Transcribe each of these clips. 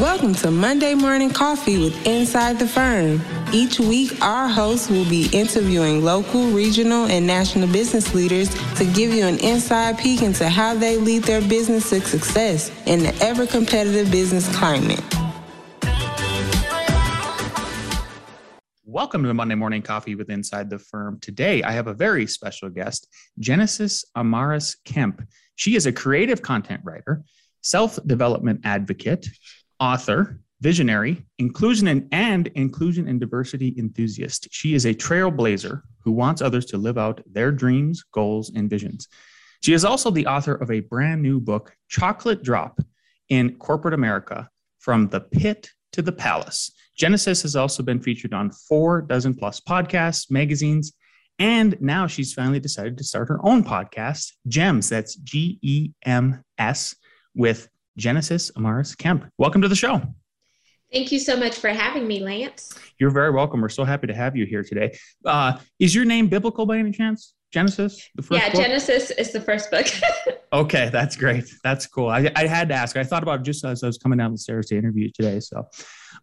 Welcome to Monday Morning Coffee with Inside the Firm. Each week, our hosts will be interviewing local, regional, and national business leaders to give you an inside peek into how they lead their business to success in the ever competitive business climate. Welcome to the Monday Morning Coffee with Inside the Firm. Today, I have a very special guest, Genesis Amaris Kemp. She is a creative content writer, self development advocate, author, visionary, inclusion and, and inclusion and diversity enthusiast. She is a trailblazer who wants others to live out their dreams, goals, and visions. She is also the author of a brand new book, Chocolate Drop in Corporate America From the Pit to the Palace. Genesis has also been featured on four dozen plus podcasts, magazines, and now she's finally decided to start her own podcast, GEMS. That's G E M S, with Genesis Amaris Kemp. Welcome to the show. Thank you so much for having me, Lance. You're very welcome. We're so happy to have you here today. Uh, is your name biblical by any chance? Genesis? yeah, book? Genesis is the first book. okay, that's great. That's cool. I, I had to ask. I thought about it just as I was coming down the stairs to interview you today. So,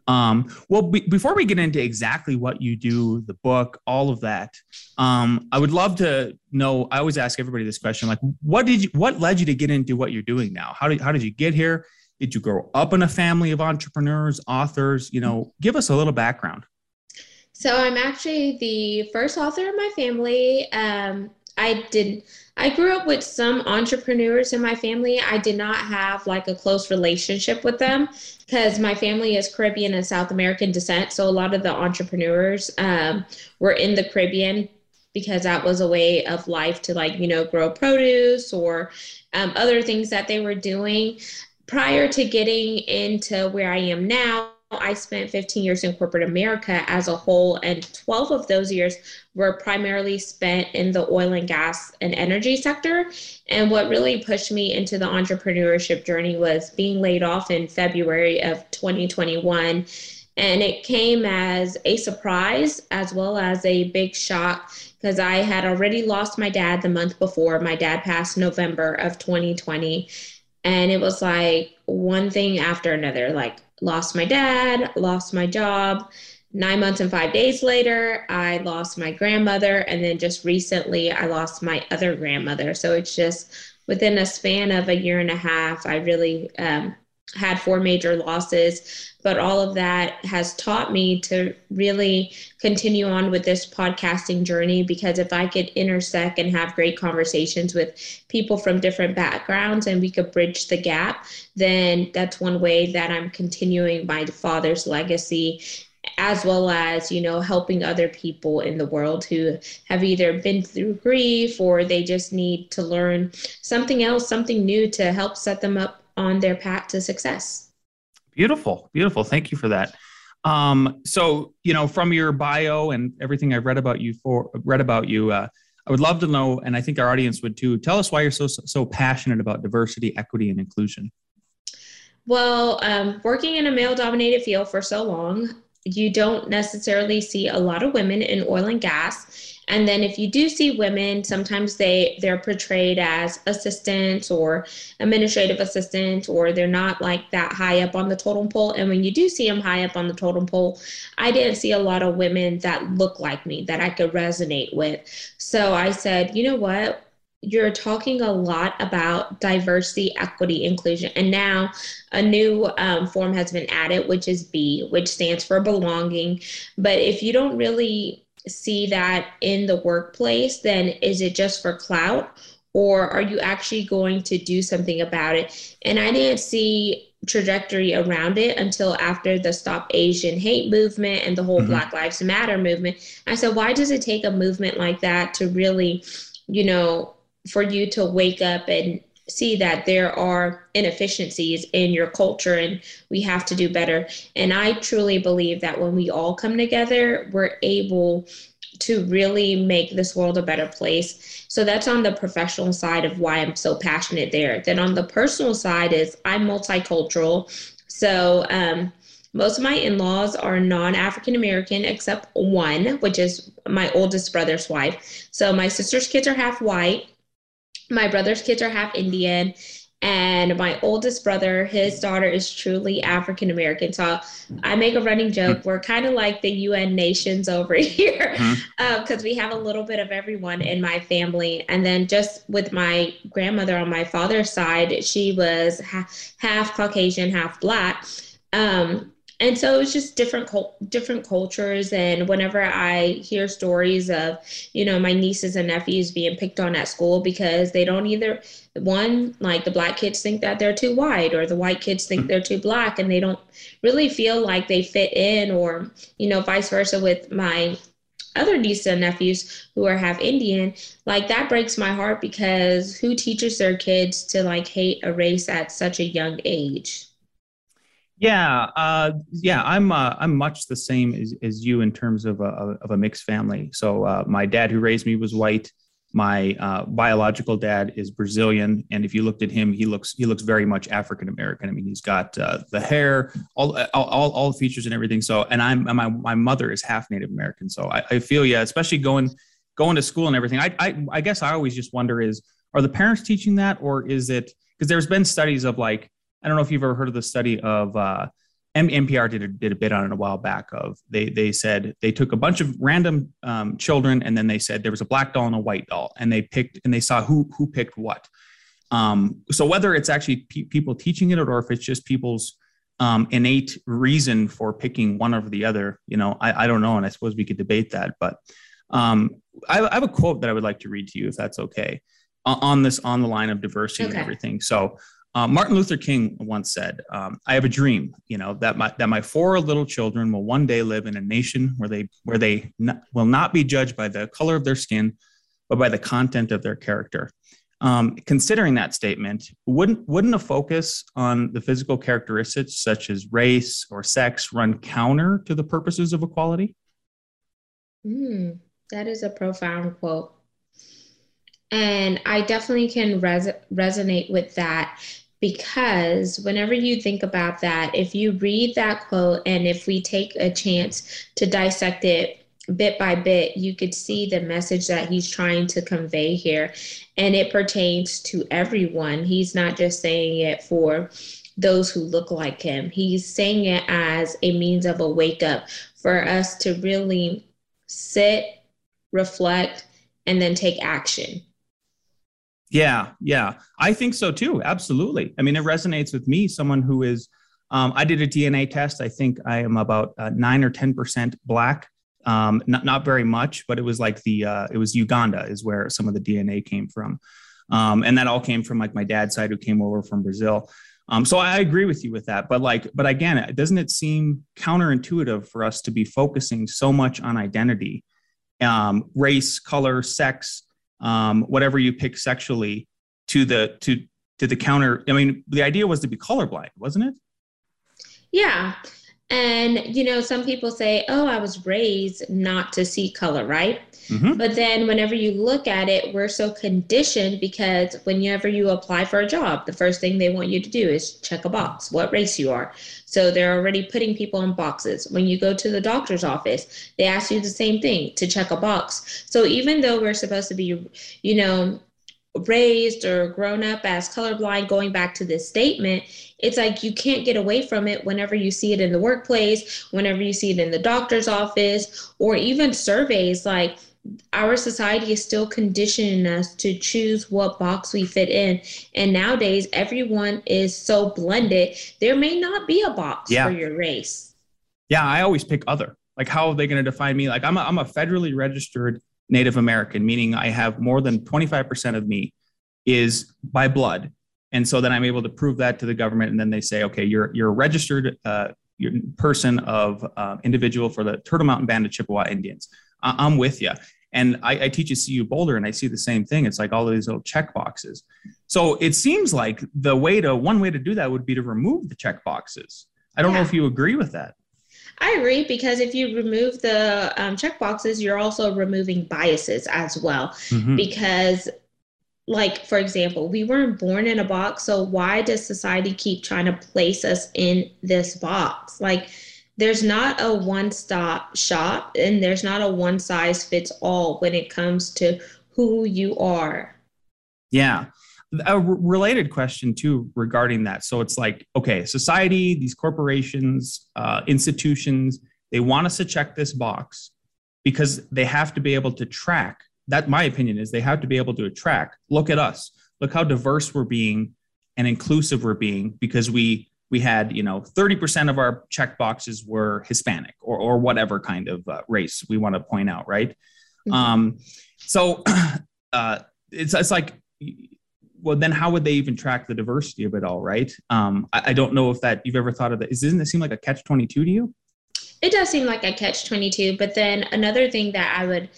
um, well, be, before we get into exactly what you do, the book, all of that, um, I would love to know. I always ask everybody this question: like, what did you, what led you to get into what you're doing now? How did how did you get here? Did you grow up in a family of entrepreneurs, authors? You know, give us a little background. So I'm actually the first author in my family. Um, I didn't. I grew up with some entrepreneurs in my family. I did not have like a close relationship with them because my family is Caribbean and South American descent. So a lot of the entrepreneurs um, were in the Caribbean because that was a way of life to like you know grow produce or um, other things that they were doing prior to getting into where I am now. I spent 15 years in corporate America as a whole, and 12 of those years were primarily spent in the oil and gas and energy sector. And what really pushed me into the entrepreneurship journey was being laid off in February of 2021. And it came as a surprise as well as a big shock because I had already lost my dad the month before. My dad passed November of 2020. And it was like one thing after another, like lost my dad, lost my job. Nine months and five days later, I lost my grandmother. And then just recently, I lost my other grandmother. So it's just within a span of a year and a half, I really um, had four major losses, but all of that has taught me to really continue on with this podcasting journey because if I could intersect and have great conversations with people from different backgrounds and we could bridge the gap, then that's one way that I'm continuing my father's legacy as well as you know helping other people in the world who have either been through grief or they just need to learn something else something new to help set them up on their path to success. Beautiful, beautiful. Thank you for that. Um, so, you know, from your bio and everything I've read about you for read about you, uh, I would love to know, and I think our audience would too. Tell us why you're so so passionate about diversity, equity, and inclusion. Well, um, working in a male-dominated field for so long, you don't necessarily see a lot of women in oil and gas and then if you do see women, sometimes they they're portrayed as assistants or administrative assistants, or they're not like that high up on the totem pole. And when you do see them high up on the totem pole, I didn't see a lot of women that look like me that I could resonate with. So I said, you know what? you're talking a lot about diversity, equity, inclusion. And now a new um, form has been added, which is B, which stands for belonging. But if you don't really see that in the workplace, then is it just for clout or are you actually going to do something about it? And I didn't see trajectory around it until after the Stop Asian Hate movement and the whole mm-hmm. Black Lives Matter movement. I said, why does it take a movement like that to really, you know, for you to wake up and see that there are inefficiencies in your culture and we have to do better. And I truly believe that when we all come together, we're able to really make this world a better place. So that's on the professional side of why I'm so passionate there. Then on the personal side is I'm multicultural. So um, most of my in-laws are non-African American except one, which is my oldest brother's wife. So my sister's kids are half white my brother's kids are half Indian, And my oldest brother, his daughter is truly African American. So I make a running joke. We're kind of like the UN nations over here because mm-hmm. uh, we have a little bit of everyone in my family. And then just with my grandmother on my father's side, she was ha- half Caucasian, half Black. Um, and so it's just different different cultures and whenever i hear stories of you know my nieces and nephews being picked on at school because they don't either one like the black kids think that they're too white or the white kids think mm-hmm. they're too black and they don't really feel like they fit in or you know vice versa with my other nieces and nephews who are half Indian, like that breaks my heart because who teaches their kids to like hate a race at such a young age? Yeah, uh, yeah, I'm uh, I'm much the same as, as you in terms of a of a mixed family. So uh, my dad who raised me was white. My uh, biological dad is Brazilian, and if you looked at him, he looks he looks very much African American. I mean, he's got uh, the hair, all, all all the features and everything. So, and I'm my my mother is half Native American. So I, I feel yeah, especially going going to school and everything. I, I I guess I always just wonder is are the parents teaching that or is it because there's been studies of like I don't know if you've ever heard of the study of uh, NPR did a, did a bit on it a while back. Of they they said they took a bunch of random um, children and then they said there was a black doll and a white doll and they picked and they saw who who picked what. Um, so whether it's actually pe- people teaching it or if it's just people's um, innate reason for picking one over the other, you know, I, I don't know, and I suppose we could debate that. But um, I, I, have a quote that I would like to read to you, if that's okay, on this on the line of diversity okay. and everything. So uh, Martin Luther King once said, um, "I have a dream, you know, that my that my four little children will one day live in a nation where they where they will not be judged by the color of their skin, but by the content of their character." Um, considering that statement, wouldn't wouldn't a focus on the physical characteristics such as race or sex run counter to the purposes of equality? Mm, that is a profound quote. And I definitely can res- resonate with that because whenever you think about that, if you read that quote and if we take a chance to dissect it bit by bit, you could see the message that he's trying to convey here. And it pertains to everyone. He's not just saying it for those who look like him, he's saying it as a means of a wake up for us to really sit, reflect, and then take action. Yeah, yeah, I think so too. Absolutely. I mean, it resonates with me. Someone who is, um, I did a DNA test. I think I am about uh, nine or ten percent black. Um, not not very much, but it was like the uh, it was Uganda is where some of the DNA came from, um, and that all came from like my dad's side who came over from Brazil. Um, so I agree with you with that. But like, but again, doesn't it seem counterintuitive for us to be focusing so much on identity, um, race, color, sex, um, whatever you pick sexually to the to to the counter. I mean the idea was to be colorblind wasn't it? Yeah. And you know some people say oh i was raised not to see color right Mm-hmm. But then whenever you look at it, we're so conditioned because whenever you apply for a job, the first thing they want you to do is check a box, what race you are. So they're already putting people in boxes. When you go to the doctor's office, they ask you the same thing to check a box. So even though we're supposed to be, you know, raised or grown up as colorblind, going back to this statement, it's like you can't get away from it whenever you see it in the workplace, whenever you see it in the doctor's office, or even surveys like our society is still conditioning us to choose what box we fit in. And nowadays, everyone is so blended, there may not be a box yeah. for your race. Yeah, I always pick other. Like, how are they going to define me? Like, I'm a, I'm a federally registered Native American, meaning I have more than 25% of me is by blood. And so then I'm able to prove that to the government. And then they say, okay, you're, you're a registered uh, person of uh, individual for the Turtle Mountain Band of Chippewa Indians. I'm with you. And I, I, teach at CU Boulder and I see the same thing. It's like all of these little check boxes. So it seems like the way to one way to do that would be to remove the check boxes. I don't yeah. know if you agree with that. I agree because if you remove the um, check boxes, you're also removing biases as well. Mm-hmm. Because, like, for example, we weren't born in a box. So why does society keep trying to place us in this box? Like, there's not a one stop shop and there's not a one size fits all when it comes to who you are. Yeah. a related question too regarding that. So it's like, okay, society, these corporations, uh, institutions, they want us to check this box because they have to be able to track. That my opinion is they have to be able to track. Look at us. Look how diverse we're being and inclusive we're being because we we had you know 30% of our check boxes were hispanic or, or whatever kind of uh, race we want to point out right? Mm-hmm. um, so uh, it's, it's like well then how would they even track the diversity of it all right? Um, I, I, don't know if that you've ever thought of that is doesn't it seem like a catch 22 to you? It does seem like a catch 22 but then another thing that i would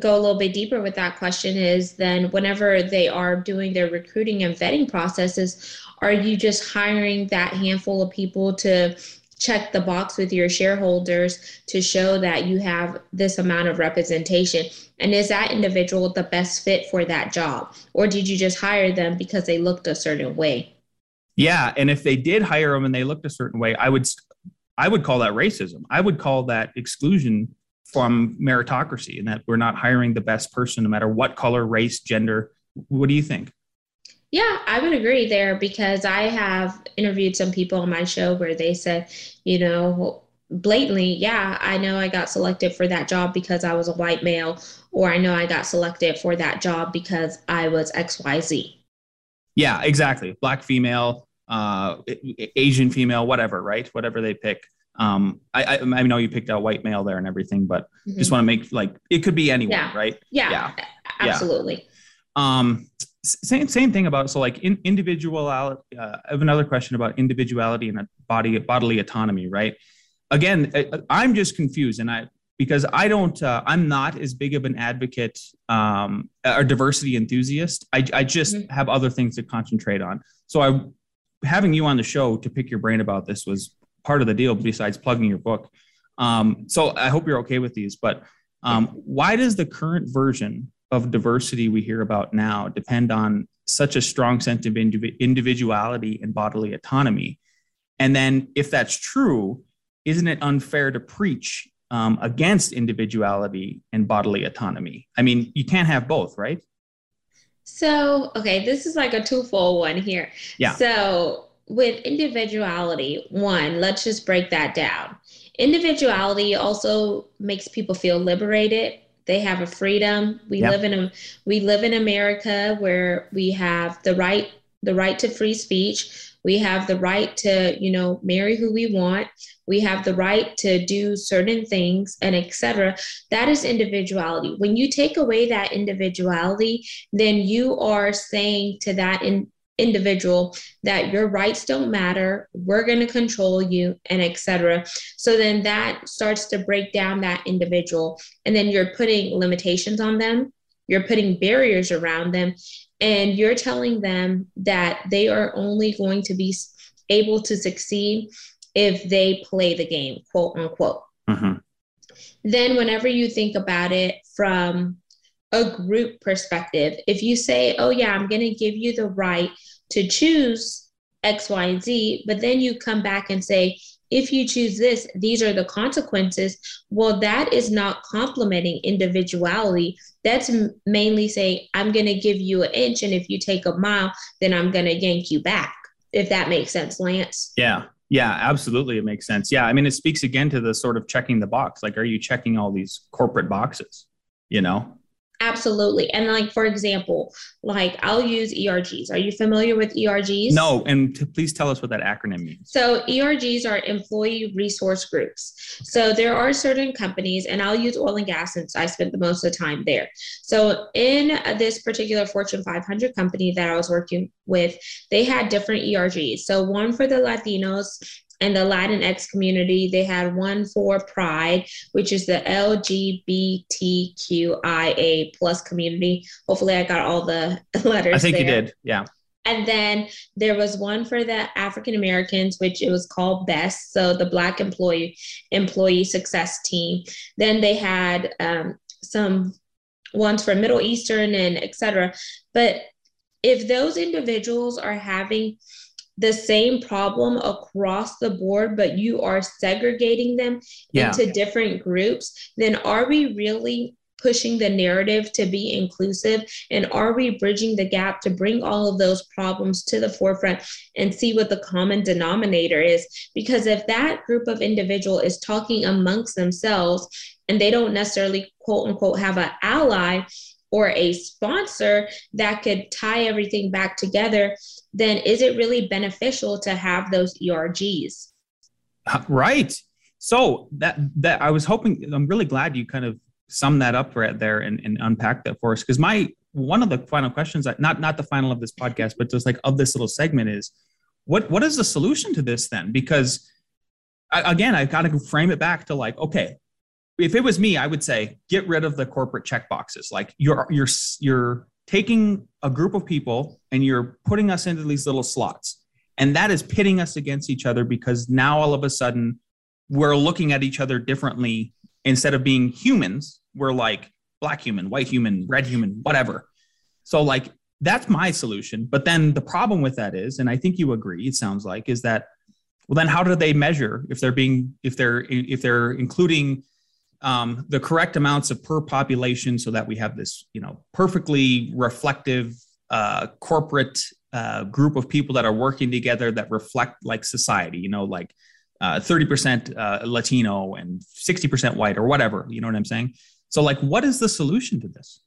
go a little bit deeper with that question is then whenever they are doing their recruiting and vetting processes are you just hiring that handful of people to check the box with your shareholders to show that you have this amount of representation? And is that individual the best fit for that job? Or did you just hire them because they looked a certain way? Yeah and if they did hire them and they looked a certain way i would i would call that racism. I would call that exclusion from meritocracy and that we're not hiring the best person no matter what color race gender. What do you think yeah, I would agree there because I have interviewed some people on my show where they said, you know, blatantly, yeah, I know I got selected for that job because I was a white male, or I know I got selected for that job because I was XYZ. Yeah, exactly. Black female, uh, Asian female, whatever, right? Whatever they pick. Um, I, I, I know you picked out white male there and everything, but mm-hmm. just want to make like it could be anyone, yeah. right? Yeah, yeah, absolutely. Yeah. Um, same same thing about so like in individuality. Uh, I have another question about individuality and body bodily autonomy. Right. Again, I'm just confused, and I because I don't uh, I'm not as big of an advocate um, or diversity enthusiast. I I just mm-hmm. have other things to concentrate on. So I having you on the show to pick your brain about this was part of the deal. Besides plugging your book. Um, so I hope you're okay with these, but um, why does the current version of diversity we hear about now depend on such a strong sense of individuality and bodily autonomy. And then, if that's true, isn't it unfair to preach um, against individuality and bodily autonomy? I mean, you can't have both, right? So, okay, this is like a twofold one here. Yeah. So, with individuality, one, let's just break that down. Individuality also makes people feel liberated they have a freedom. We yep. live in a we live in America where we have the right the right to free speech. We have the right to, you know, marry who we want. We have the right to do certain things and etc. That is individuality. When you take away that individuality, then you are saying to that in, individual that your rights don't matter we're going to control you and etc so then that starts to break down that individual and then you're putting limitations on them you're putting barriers around them and you're telling them that they are only going to be able to succeed if they play the game quote unquote mm-hmm. then whenever you think about it from a group perspective. If you say, oh, yeah, I'm going to give you the right to choose X, Y, and Z, but then you come back and say, if you choose this, these are the consequences. Well, that is not complementing individuality. That's mainly say, I'm going to give you an inch, and if you take a mile, then I'm going to yank you back. If that makes sense, Lance. Yeah. Yeah, absolutely. It makes sense. Yeah. I mean, it speaks again to the sort of checking the box. Like, are you checking all these corporate boxes? You know? Absolutely. And like for example, like I'll use ERGs. Are you familiar with ERGs? No, and t- please tell us what that acronym means. So ERGs are employee resource groups. So there are certain companies and I'll use oil and gas since I spent the most of the time there. So in this particular Fortune 500 company that I was working with, they had different ERGs. So one for the Latinos, and the Latinx community. They had one for Pride, which is the LGBTQIA plus community. Hopefully, I got all the letters. I think there. you did. Yeah. And then there was one for the African Americans, which it was called BEST, so the Black Employee Employee Success Team. Then they had um, some ones for Middle Eastern and etc. But if those individuals are having the same problem across the board, but you are segregating them yeah. into different groups, then are we really pushing the narrative to be inclusive? And are we bridging the gap to bring all of those problems to the forefront and see what the common denominator is? Because if that group of individual is talking amongst themselves and they don't necessarily quote unquote have an ally or a sponsor that could tie everything back together, then is it really beneficial to have those ERGs? Uh, right. So that that I was hoping I'm really glad you kind of summed that up right there and, and unpack that for us. Because my one of the final questions, that, not not the final of this podcast, but just like of this little segment is, what what is the solution to this then? Because I, again, I've got to frame it back to like, okay, if it was me, I would say get rid of the corporate check boxes. Like you're you're you're taking a group of people and you're putting us into these little slots, and that is pitting us against each other because now all of a sudden we're looking at each other differently instead of being humans. We're like black human white human red human whatever. So like that's my solution. But then the problem with that is and i think you agree it sounds like is that well then how do they measure if they're being if they're if they're including um, the correct amounts of per population so that we have this you know perfectly reflective uh, corporate uh, group of people that are working together that reflect like society you know like uh, 30% uh, Latino and 60% white or whatever. You know what I'm saying? So, like, what is the solution to this?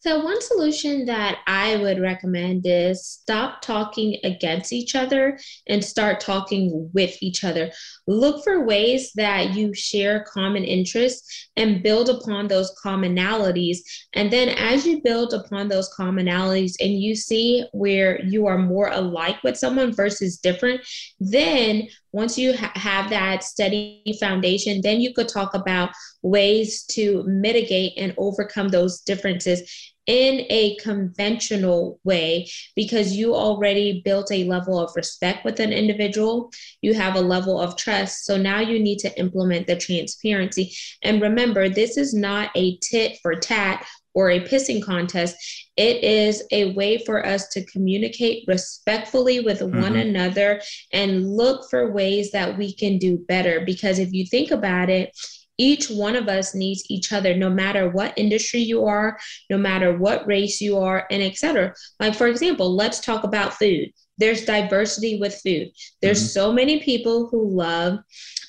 So, one solution that I would recommend is stop talking against each other and start talking with each other. Look for ways that you share common interests and build upon those commonalities. And then, as you build upon those commonalities and you see where you are more alike with someone versus different, then once you ha- have that steady foundation, then you could talk about ways to mitigate and overcome those differences in a conventional way because you already built a level of respect with an individual. You have a level of trust. So now you need to implement the transparency. And remember, this is not a tit for tat or a pissing contest. It is a way for us to communicate respectfully with mm-hmm. one another and look for ways that we can do better. Because if you think about it, each one of us needs each other no matter what industry you are no matter what race you are and etc like for example let's talk about food. There's diversity with food. There's mm-hmm. so many people who love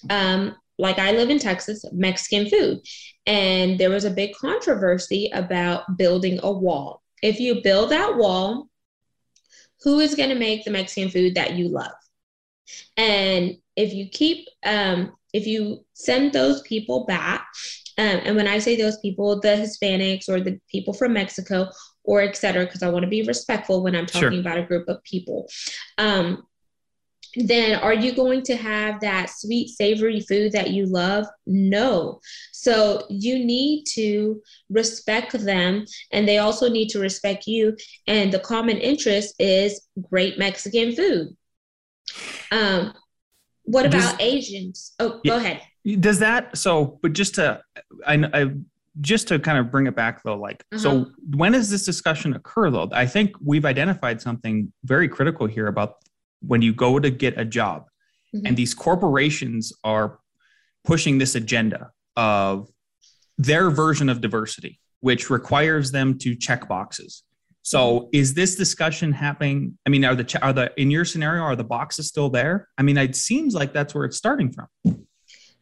um, like i live in texas mexican food. And there was a big controversy about building a wall. If you build that wall who is going to make the mexican food that you love? And if you keep um, if you send those people back, um, and when I say those people, the Hispanics or the people from Mexico or et cetera, because I want to be respectful when I'm talking sure. about a group of people. Um, then are you going to have that sweet, savory food that you love? No. So you need to respect them, and they also need to respect you. And the common interest is great Mexican food. Um, what about does, Asians? Oh, go ahead. Does that so? But just to, I, I just to kind of bring it back though, like, uh-huh. so when does this discussion occur though? I think we've identified something very critical here about when you go to get a job, mm-hmm. and these corporations are pushing this agenda of their version of diversity, which requires them to check boxes. So mm-hmm. is this discussion happening? I mean, are the are the in your scenario are the boxes still there? I mean, it seems like that's where it's starting from.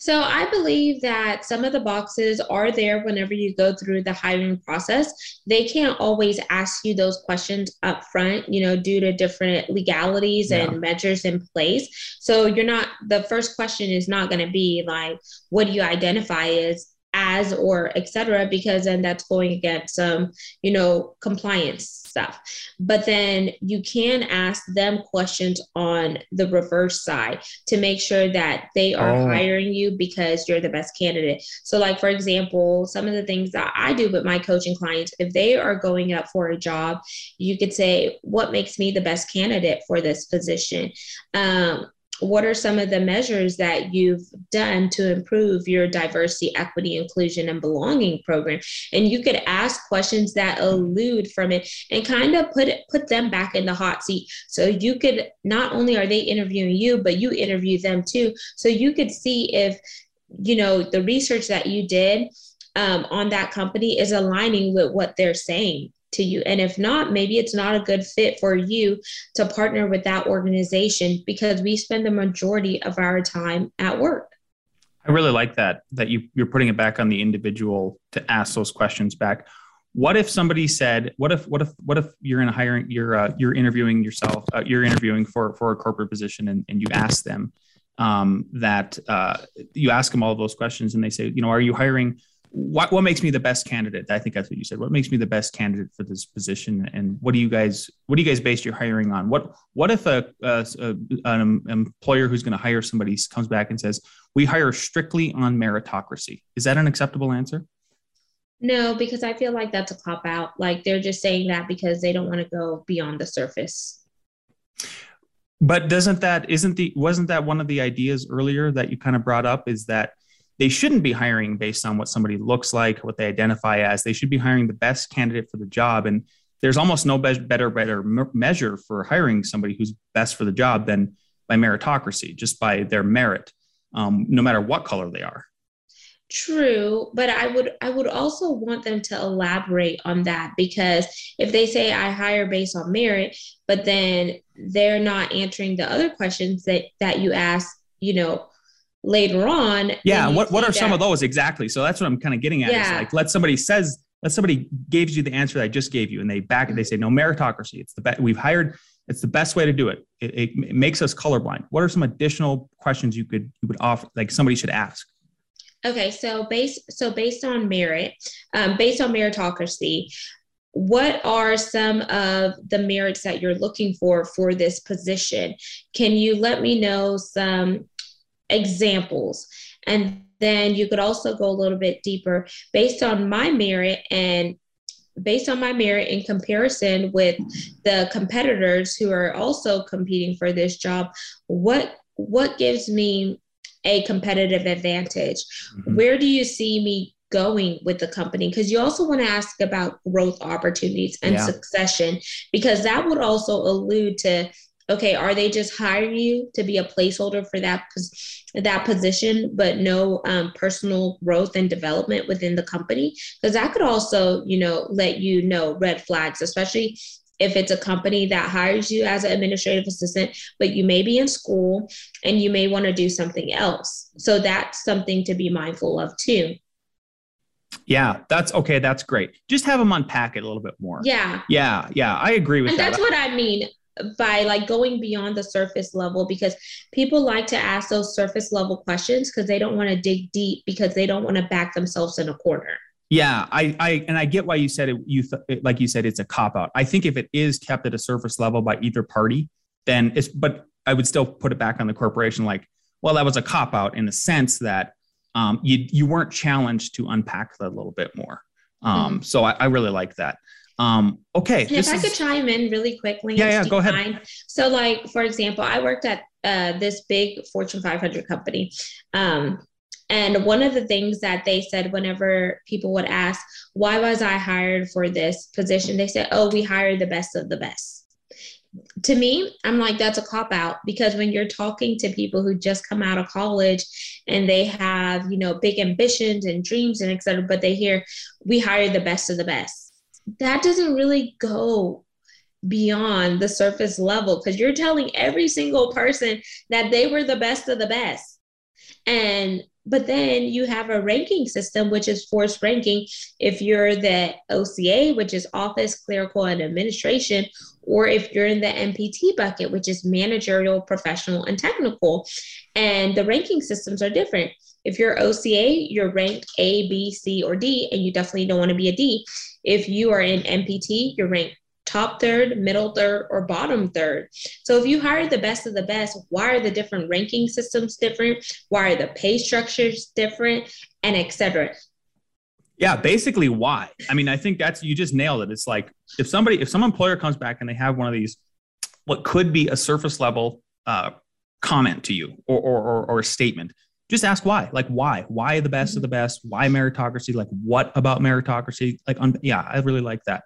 So I believe that some of the boxes are there whenever you go through the hiring process. They can't always ask you those questions up front, you know, due to different legalities yeah. and measures in place. So you're not the first question is not going to be like, what do you identify as as or etc because then that's going against some you know compliance stuff. But then you can ask them questions on the reverse side to make sure that they are oh. hiring you because you're the best candidate. So like for example some of the things that i do with my coaching clients if they are going up for a job you could say what makes me the best candidate for this position? Um, what are some of the measures that you've done to improve your diversity, equity, inclusion, and belonging program? And you could ask questions that elude from it and kind of put it, put them back in the hot seat. So you could not only are they interviewing you, but you interview them too. So you could see if you know the research that you did um, on that company is aligning with what they're saying to you. And if not, maybe it's not a good fit for you to partner with that organization because we spend the majority of our time at work. I really like that that you you're putting it back on the individual to ask those questions back. What if somebody said, "What if what if what if you're in a hiring you're uh, you're interviewing yourself uh, you're interviewing for for a corporate position and, and you ask them um, that uh, you ask them all of those questions and they say, you know, are you hiring what what makes me the best candidate? I think that's what you said. What makes me the best candidate for this position? And what do you guys what do you guys base your hiring on? What what if a, a, a an employer who's going to hire somebody comes back and says we hire strictly on meritocracy? Is that an acceptable answer? No, because I feel like that's a cop out. Like they're just saying that because they don't want to go beyond the surface. But doesn't that isn't the wasn't that one of the ideas earlier that you kind of brought up is that they shouldn't be hiring based on what somebody looks like, what they identify as. They should be hiring the best candidate for the job. And there's almost no be- better, better measure for hiring somebody who's best for the job than by meritocracy, just by their merit, um, no matter what color they are. True, but I would I would also want them to elaborate on that because if they say I hire based on merit, but then they're not answering the other questions that that you ask, you know, later on. Yeah. What, what are that, some of those exactly? So that's what I'm kind of getting at. Yeah. Is like, let somebody says, let somebody gives you the answer that I just gave you and they back it. They say, no meritocracy. It's the best. We've hired, it's the best way to do it. It, it. it makes us colorblind. What are some additional questions you could, you would offer, like somebody should ask? Okay, so based so based on merit, um, based on meritocracy, what are some of the merits that you're looking for for this position? Can you let me know some examples. And then you could also go a little bit deeper based on my merit and based on my merit in comparison with the competitors who are also competing for this job what what gives me a competitive advantage mm-hmm. where do you see me going with the company because you also want to ask about growth opportunities and yeah. succession because that would also allude to okay, are they just hiring you to be a placeholder for that that position, but no um, personal growth and development within the company? Because that could also, you know, let you know red flags, especially if it's a company that hires you as an administrative assistant, but you may be in school and you may want to do something else. So that's something to be mindful of too. Yeah, that's okay. That's great. Just have them unpack it a little bit more. Yeah. Yeah. Yeah. I agree with and that. That's what I mean by like going beyond the surface level because people like to ask those surface level questions because they don't want to dig deep because they don't want to back themselves in a corner. Yeah, I, I, and I get why you said it. You th- like you said, it's a cop out. I think if it is kept at a surface level by either party, then it's. But I would still put it back on the corporation. Like, well, that was a cop out in the sense that um, you you weren't challenged to unpack that a little bit more. Um, mm-hmm. So I, I really like that. Um, okay. And if I could chime in really quickly. Yeah, yeah, go ahead. So, like, for example, I worked at uh, this big Fortune 500 company. Um, and one of the things that they said whenever people would ask, why was I hired for this position? They said, oh, we hired the best of the best. To me, I'm like, that's a cop out because when you're talking to people who just come out of college and they have, you know, big ambitions and dreams and et cetera, but they hear, we hired the best of the best that doesn't really go beyond the surface level because you're telling every single person that they were the best of the best. And but then you have a ranking system, which is forced ranking. If you're the OCA, which is office, clerical, and administration, or if you're in the MPT bucket, which is managerial, professional, and technical. And the ranking systems are different. If you're OCA, you're ranked A, B, C, or D, and you definitely don't want to be a D. If you are in MPT, you're ranked top third, middle third, or bottom third. So if you hire the best of the best, why are the different ranking systems different? Why are the pay structures different? And etc. Yeah, basically why? I mean, I think that's you just nailed it. It's like if somebody, if some employer comes back and they have one of these, what could be a surface level uh, comment to you or, or, or, or a statement, just ask why like why why the best of the best why meritocracy like what about meritocracy like yeah i really like that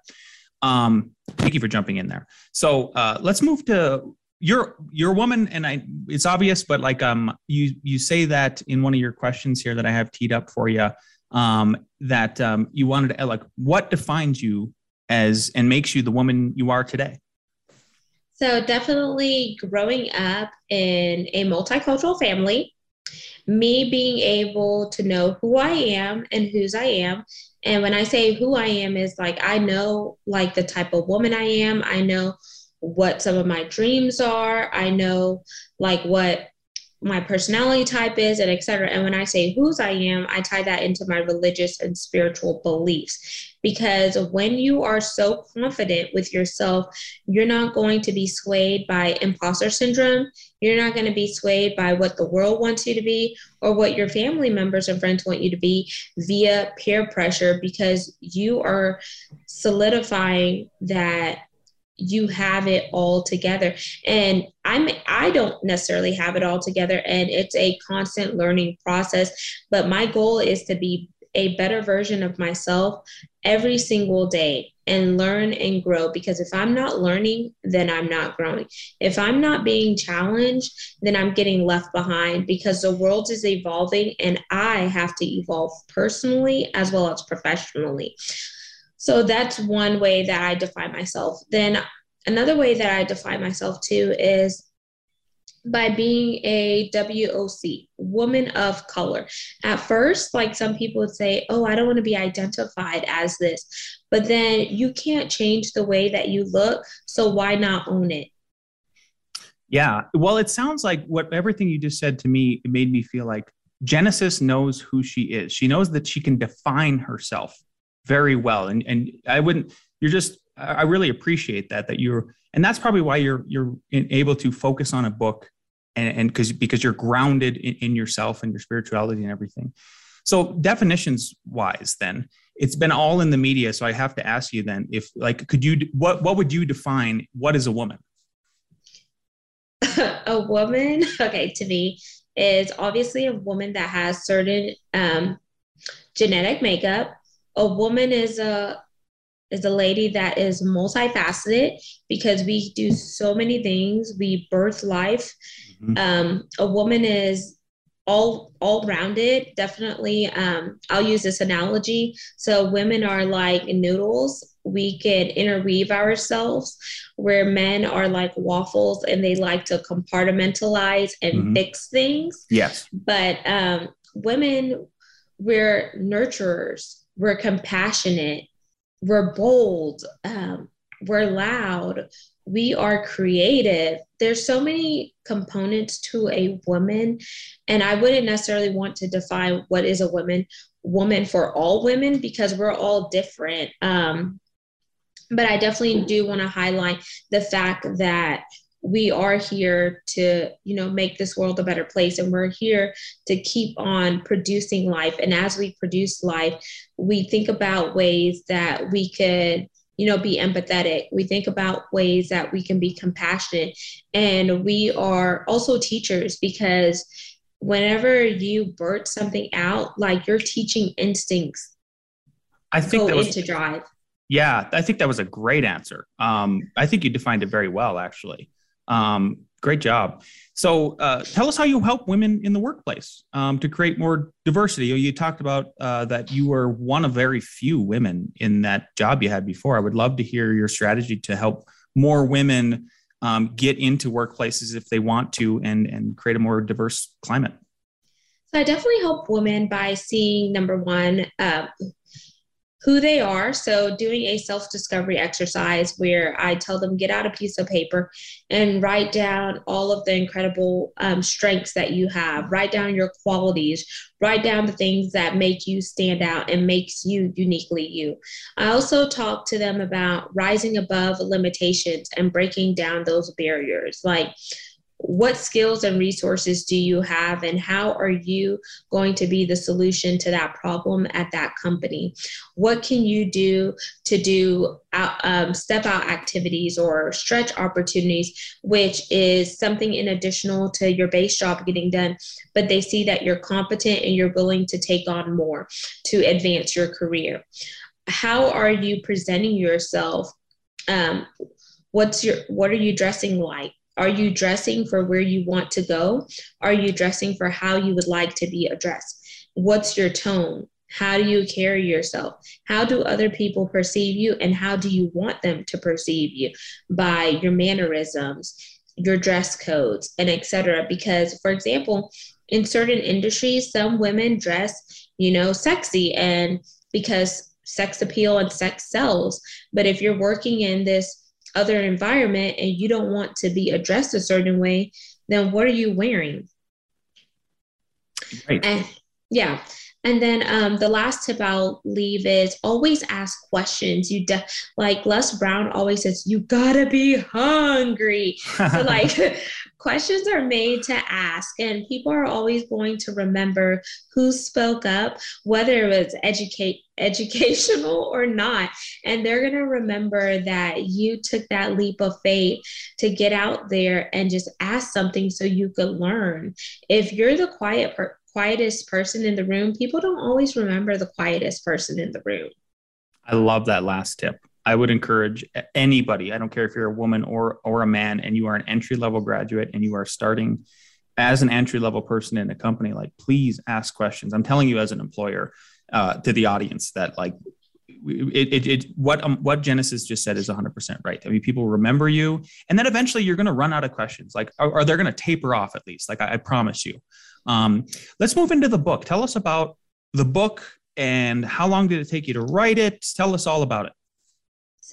um thank you for jumping in there so uh let's move to you're you're a woman and i it's obvious but like um you you say that in one of your questions here that i have teed up for you um, that um, you wanted to like what defines you as and makes you the woman you are today? So definitely growing up in a multicultural family, me being able to know who I am and whose I am. And when I say who I am is like I know like the type of woman I am. I know what some of my dreams are. I know like what my personality type is and etc and when i say whose i am i tie that into my religious and spiritual beliefs. Because when you are so confident with yourself you're not going to be swayed by imposter syndrome. You're not going to be swayed by what the world wants you to be or what your family members and friends want you to be via peer pressure because you are solidifying that you have it all together. And i'm i don't necessarily have it all together and it's a constant learning process. But my goal is to be a better version of myself every single day and learn and grow because if i'm not learning then i'm not growing. If i'm not being challenged then i'm getting left behind because the world is evolving and i have to evolve personally as well as professionally so that's one way that I define myself. Then another way that I define myself too is by being a WOC, woman of color. At first, like some people would say, Oh, I don't want to be identified as this. But then you can't change the way that you look. So why not own it? Yeah. Well, it sounds like what everything you just said to me, it made me feel like Genesis knows who she is. She knows that she can define herself very well. And and I wouldn't. You're just. I really appreciate that. That you're, and that's probably why you're you're able to focus on a book, and and because because you're grounded in, in yourself and your spirituality and everything. So definitions wise, then it's been all in the media. So I have to ask you then, if like, could you what what would you define what is a woman? a woman, okay, to me is obviously a woman that has certain um, genetic makeup a woman is a is a lady that is multifaceted because we do so many things. We birth life. Mm-hmm. Um, a woman is all all rounded. Definitely, um, I'll use this analogy. So women are like noodles. We can interweave ourselves, where men are like waffles and they like to compartmentalize and mm-hmm. fix things. Yes, but um, women, we're nurturers we're compassionate, we're bold, um, we're loud, we are creative. There's so many components to a woman, and I wouldn't necessarily want to define what is a woman woman for all women because we're all different. Um, but I definitely do want to highlight the fact that we are here to you know make this world a better place and we're here to keep on producing life. And as we produce life we think about ways that we could you know be empathetic. We think about ways that we can be compassionate. And we are also teachers because whenever you birth something out like your teaching instincts i think go was, into drive. Yeah i think that was a great answer. Um, i think you defined it very well actually um, great job. So, uh, tell us how you help women in the workplace um, to create more diversity. You, talked about uh, that you were one of very few women in that job you had before. I would love to hear your strategy to help more women um, get into workplaces if they want to and, and create a more diverse climate. So, I definitely help women by seeing number one, uh, who they are. So, doing a self discovery exercise where I tell them get out a piece of paper and write down all of the incredible um, strengths that you have, write down your qualities, write down the things that make you stand out and makes you uniquely you. I also talk to them about rising above limitations and breaking down those barriers. Like, what skills and resources do you have and how are you going to be the solution to that problem at that company? What can you do to do out, um, step out activities or stretch opportunities which is something in additional to your base job getting done but they see that you're competent and you're willing to take on more to advance your career? How are you presenting yourself? Um, what's your what are you dressing like are you dressing for where you want to go? Are you dressing for how you would like to be addressed? What's your tone? How do you carry yourself? How do other people perceive you? And how do you want them to perceive you by your mannerisms, your dress codes, and etc. Because, for example, in certain industries, some women dress, you know, sexy and because sex appeal and sex sells. But if you're working in this other environment and you don't want to be addressed a certain way, then what are you wearing? Right. And yeah. And then um, the last tip I'll leave is always ask questions. You de- like Les Brown always says, you gotta be hungry. so like questions are made to ask, and people are always going to remember who spoke up, whether it was educate educational or not. And they're gonna remember that you took that leap of faith to get out there and just ask something so you could learn. If you're the quiet person quietest person in the room, people don't always remember the quietest person in the room. I love that last tip. I would encourage anybody, I don't care if you're a woman or or a man and you are an entry level graduate and you are starting as an entry level person in a company, like please ask questions. I'm telling you as an employer uh, to the audience that like it, it, it, what um, what Genesis just said is 100% right. I mean, people remember you, and then eventually you're going to run out of questions. Like, are, are they going to taper off at least? Like, I, I promise you. Um, let's move into the book. Tell us about the book and how long did it take you to write it? Tell us all about it.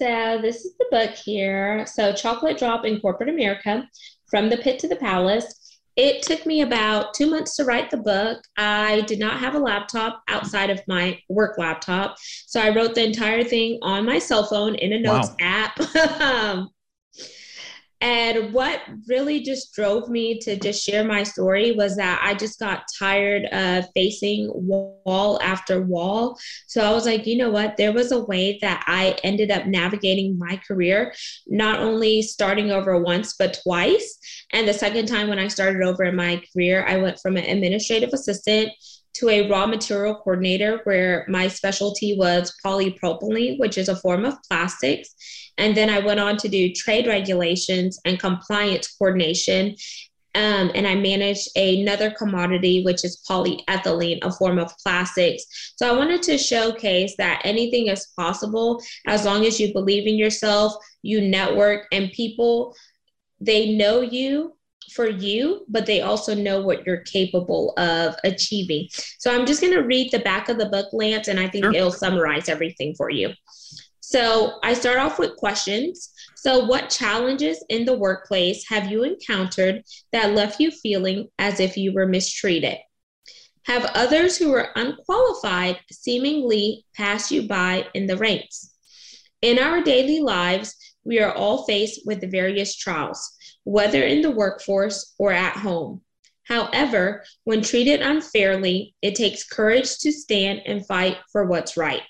So this is the book here. So Chocolate Drop in Corporate America, from the pit to the palace. It took me about two months to write the book. I did not have a laptop outside of my work laptop. So I wrote the entire thing on my cell phone in a notes wow. app. Um, And what really just drove me to just share my story was that I just got tired of facing wall after wall. So I was like, you know what? There was a way that I ended up navigating my career, not only starting over once, but twice. And the second time when I started over in my career, I went from an administrative assistant to a raw material coordinator where my specialty was polypropylene, which is a form of plastics. And then I went on to do trade regulations and compliance coordination. Um, and I managed another commodity, which is polyethylene, a form of plastics. So I wanted to showcase that anything is possible as long as you believe in yourself, you network, and people, they know you for you, but they also know what you're capable of achieving. So I'm just going to read the back of the book, Lance, and I think sure. it'll summarize everything for you. So I start off with questions. So, what challenges in the workplace have you encountered that left you feeling as if you were mistreated? Have others who are unqualified seemingly pass you by in the ranks? In our daily lives, we are all faced with various trials, whether in the workforce or at home. However, when treated unfairly, it takes courage to stand and fight for what's right.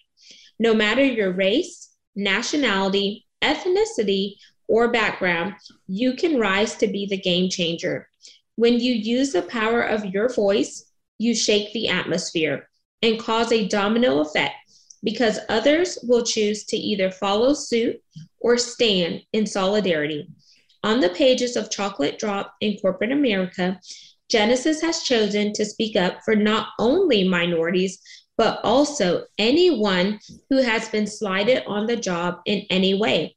No matter your race, nationality, ethnicity, or background, you can rise to be the game changer. When you use the power of your voice, you shake the atmosphere and cause a domino effect because others will choose to either follow suit or stand in solidarity. On the pages of Chocolate Drop in Corporate America, Genesis has chosen to speak up for not only minorities, but also anyone who has been slighted on the job in any way.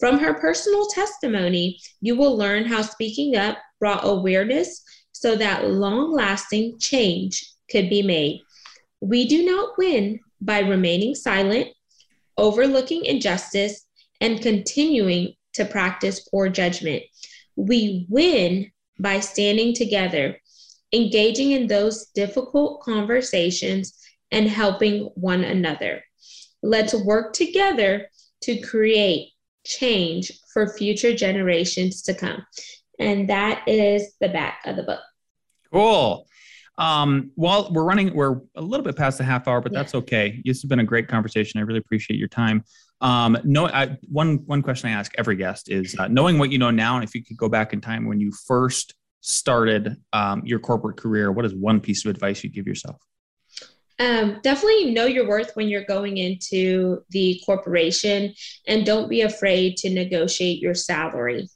From her personal testimony, you will learn how speaking up brought awareness so that long lasting change could be made. We do not win by remaining silent, overlooking injustice, and continuing to practice poor judgment. We win by standing together, engaging in those difficult conversations and helping one another. Let's work together to create change for future generations to come. And that is the back of the book. Cool. Um, well, we're running, we're a little bit past the half hour, but yeah. that's okay. This has been a great conversation. I really appreciate your time. Um, no, I, one one question I ask every guest is uh, knowing what you know now, and if you could go back in time when you first started um, your corporate career, what is one piece of advice you give yourself? Um, definitely know your worth when you're going into the corporation and don't be afraid to negotiate your salary.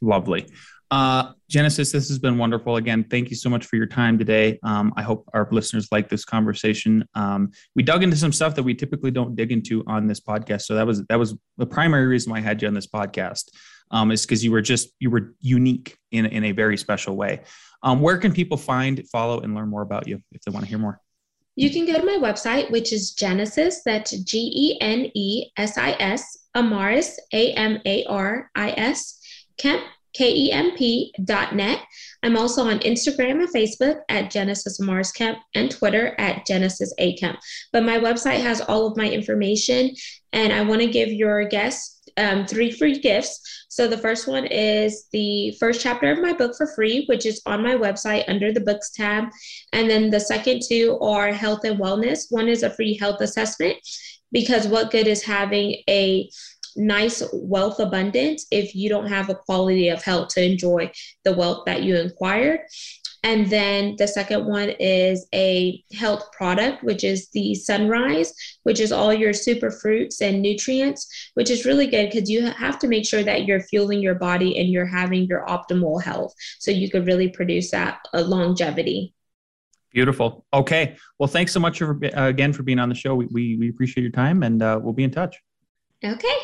Lovely. Uh, Genesis, this has been wonderful. Again, thank you so much for your time today. Um, I hope our listeners like this conversation. Um, we dug into some stuff that we typically don't dig into on this podcast, so that was that was the primary reason why I had you on this podcast. Um, is because you were just you were unique in in a very special way. Um, where can people find, follow, and learn more about you if they want to hear more? You can go to my website, which is Genesis, that's G E N E S I S, Amaris, A M A R I S, Kemp, K-E-M-P.net. I'm also on Instagram and Facebook at Genesis Amaris Kemp and Twitter at Genesis A Kemp. But my website has all of my information, and I want to give your guests um, three free gifts. So the first one is the first chapter of my book for free, which is on my website under the books tab. And then the second two are health and wellness. One is a free health assessment because what good is having a nice wealth abundance if you don't have a quality of health to enjoy the wealth that you acquired. And then the second one is a health product, which is the Sunrise, which is all your super fruits and nutrients, which is really good because you have to make sure that you're fueling your body and you're having your optimal health so you could really produce that uh, longevity. Beautiful. Okay. Well, thanks so much for, uh, again for being on the show. We, we, we appreciate your time and uh, we'll be in touch. Okay.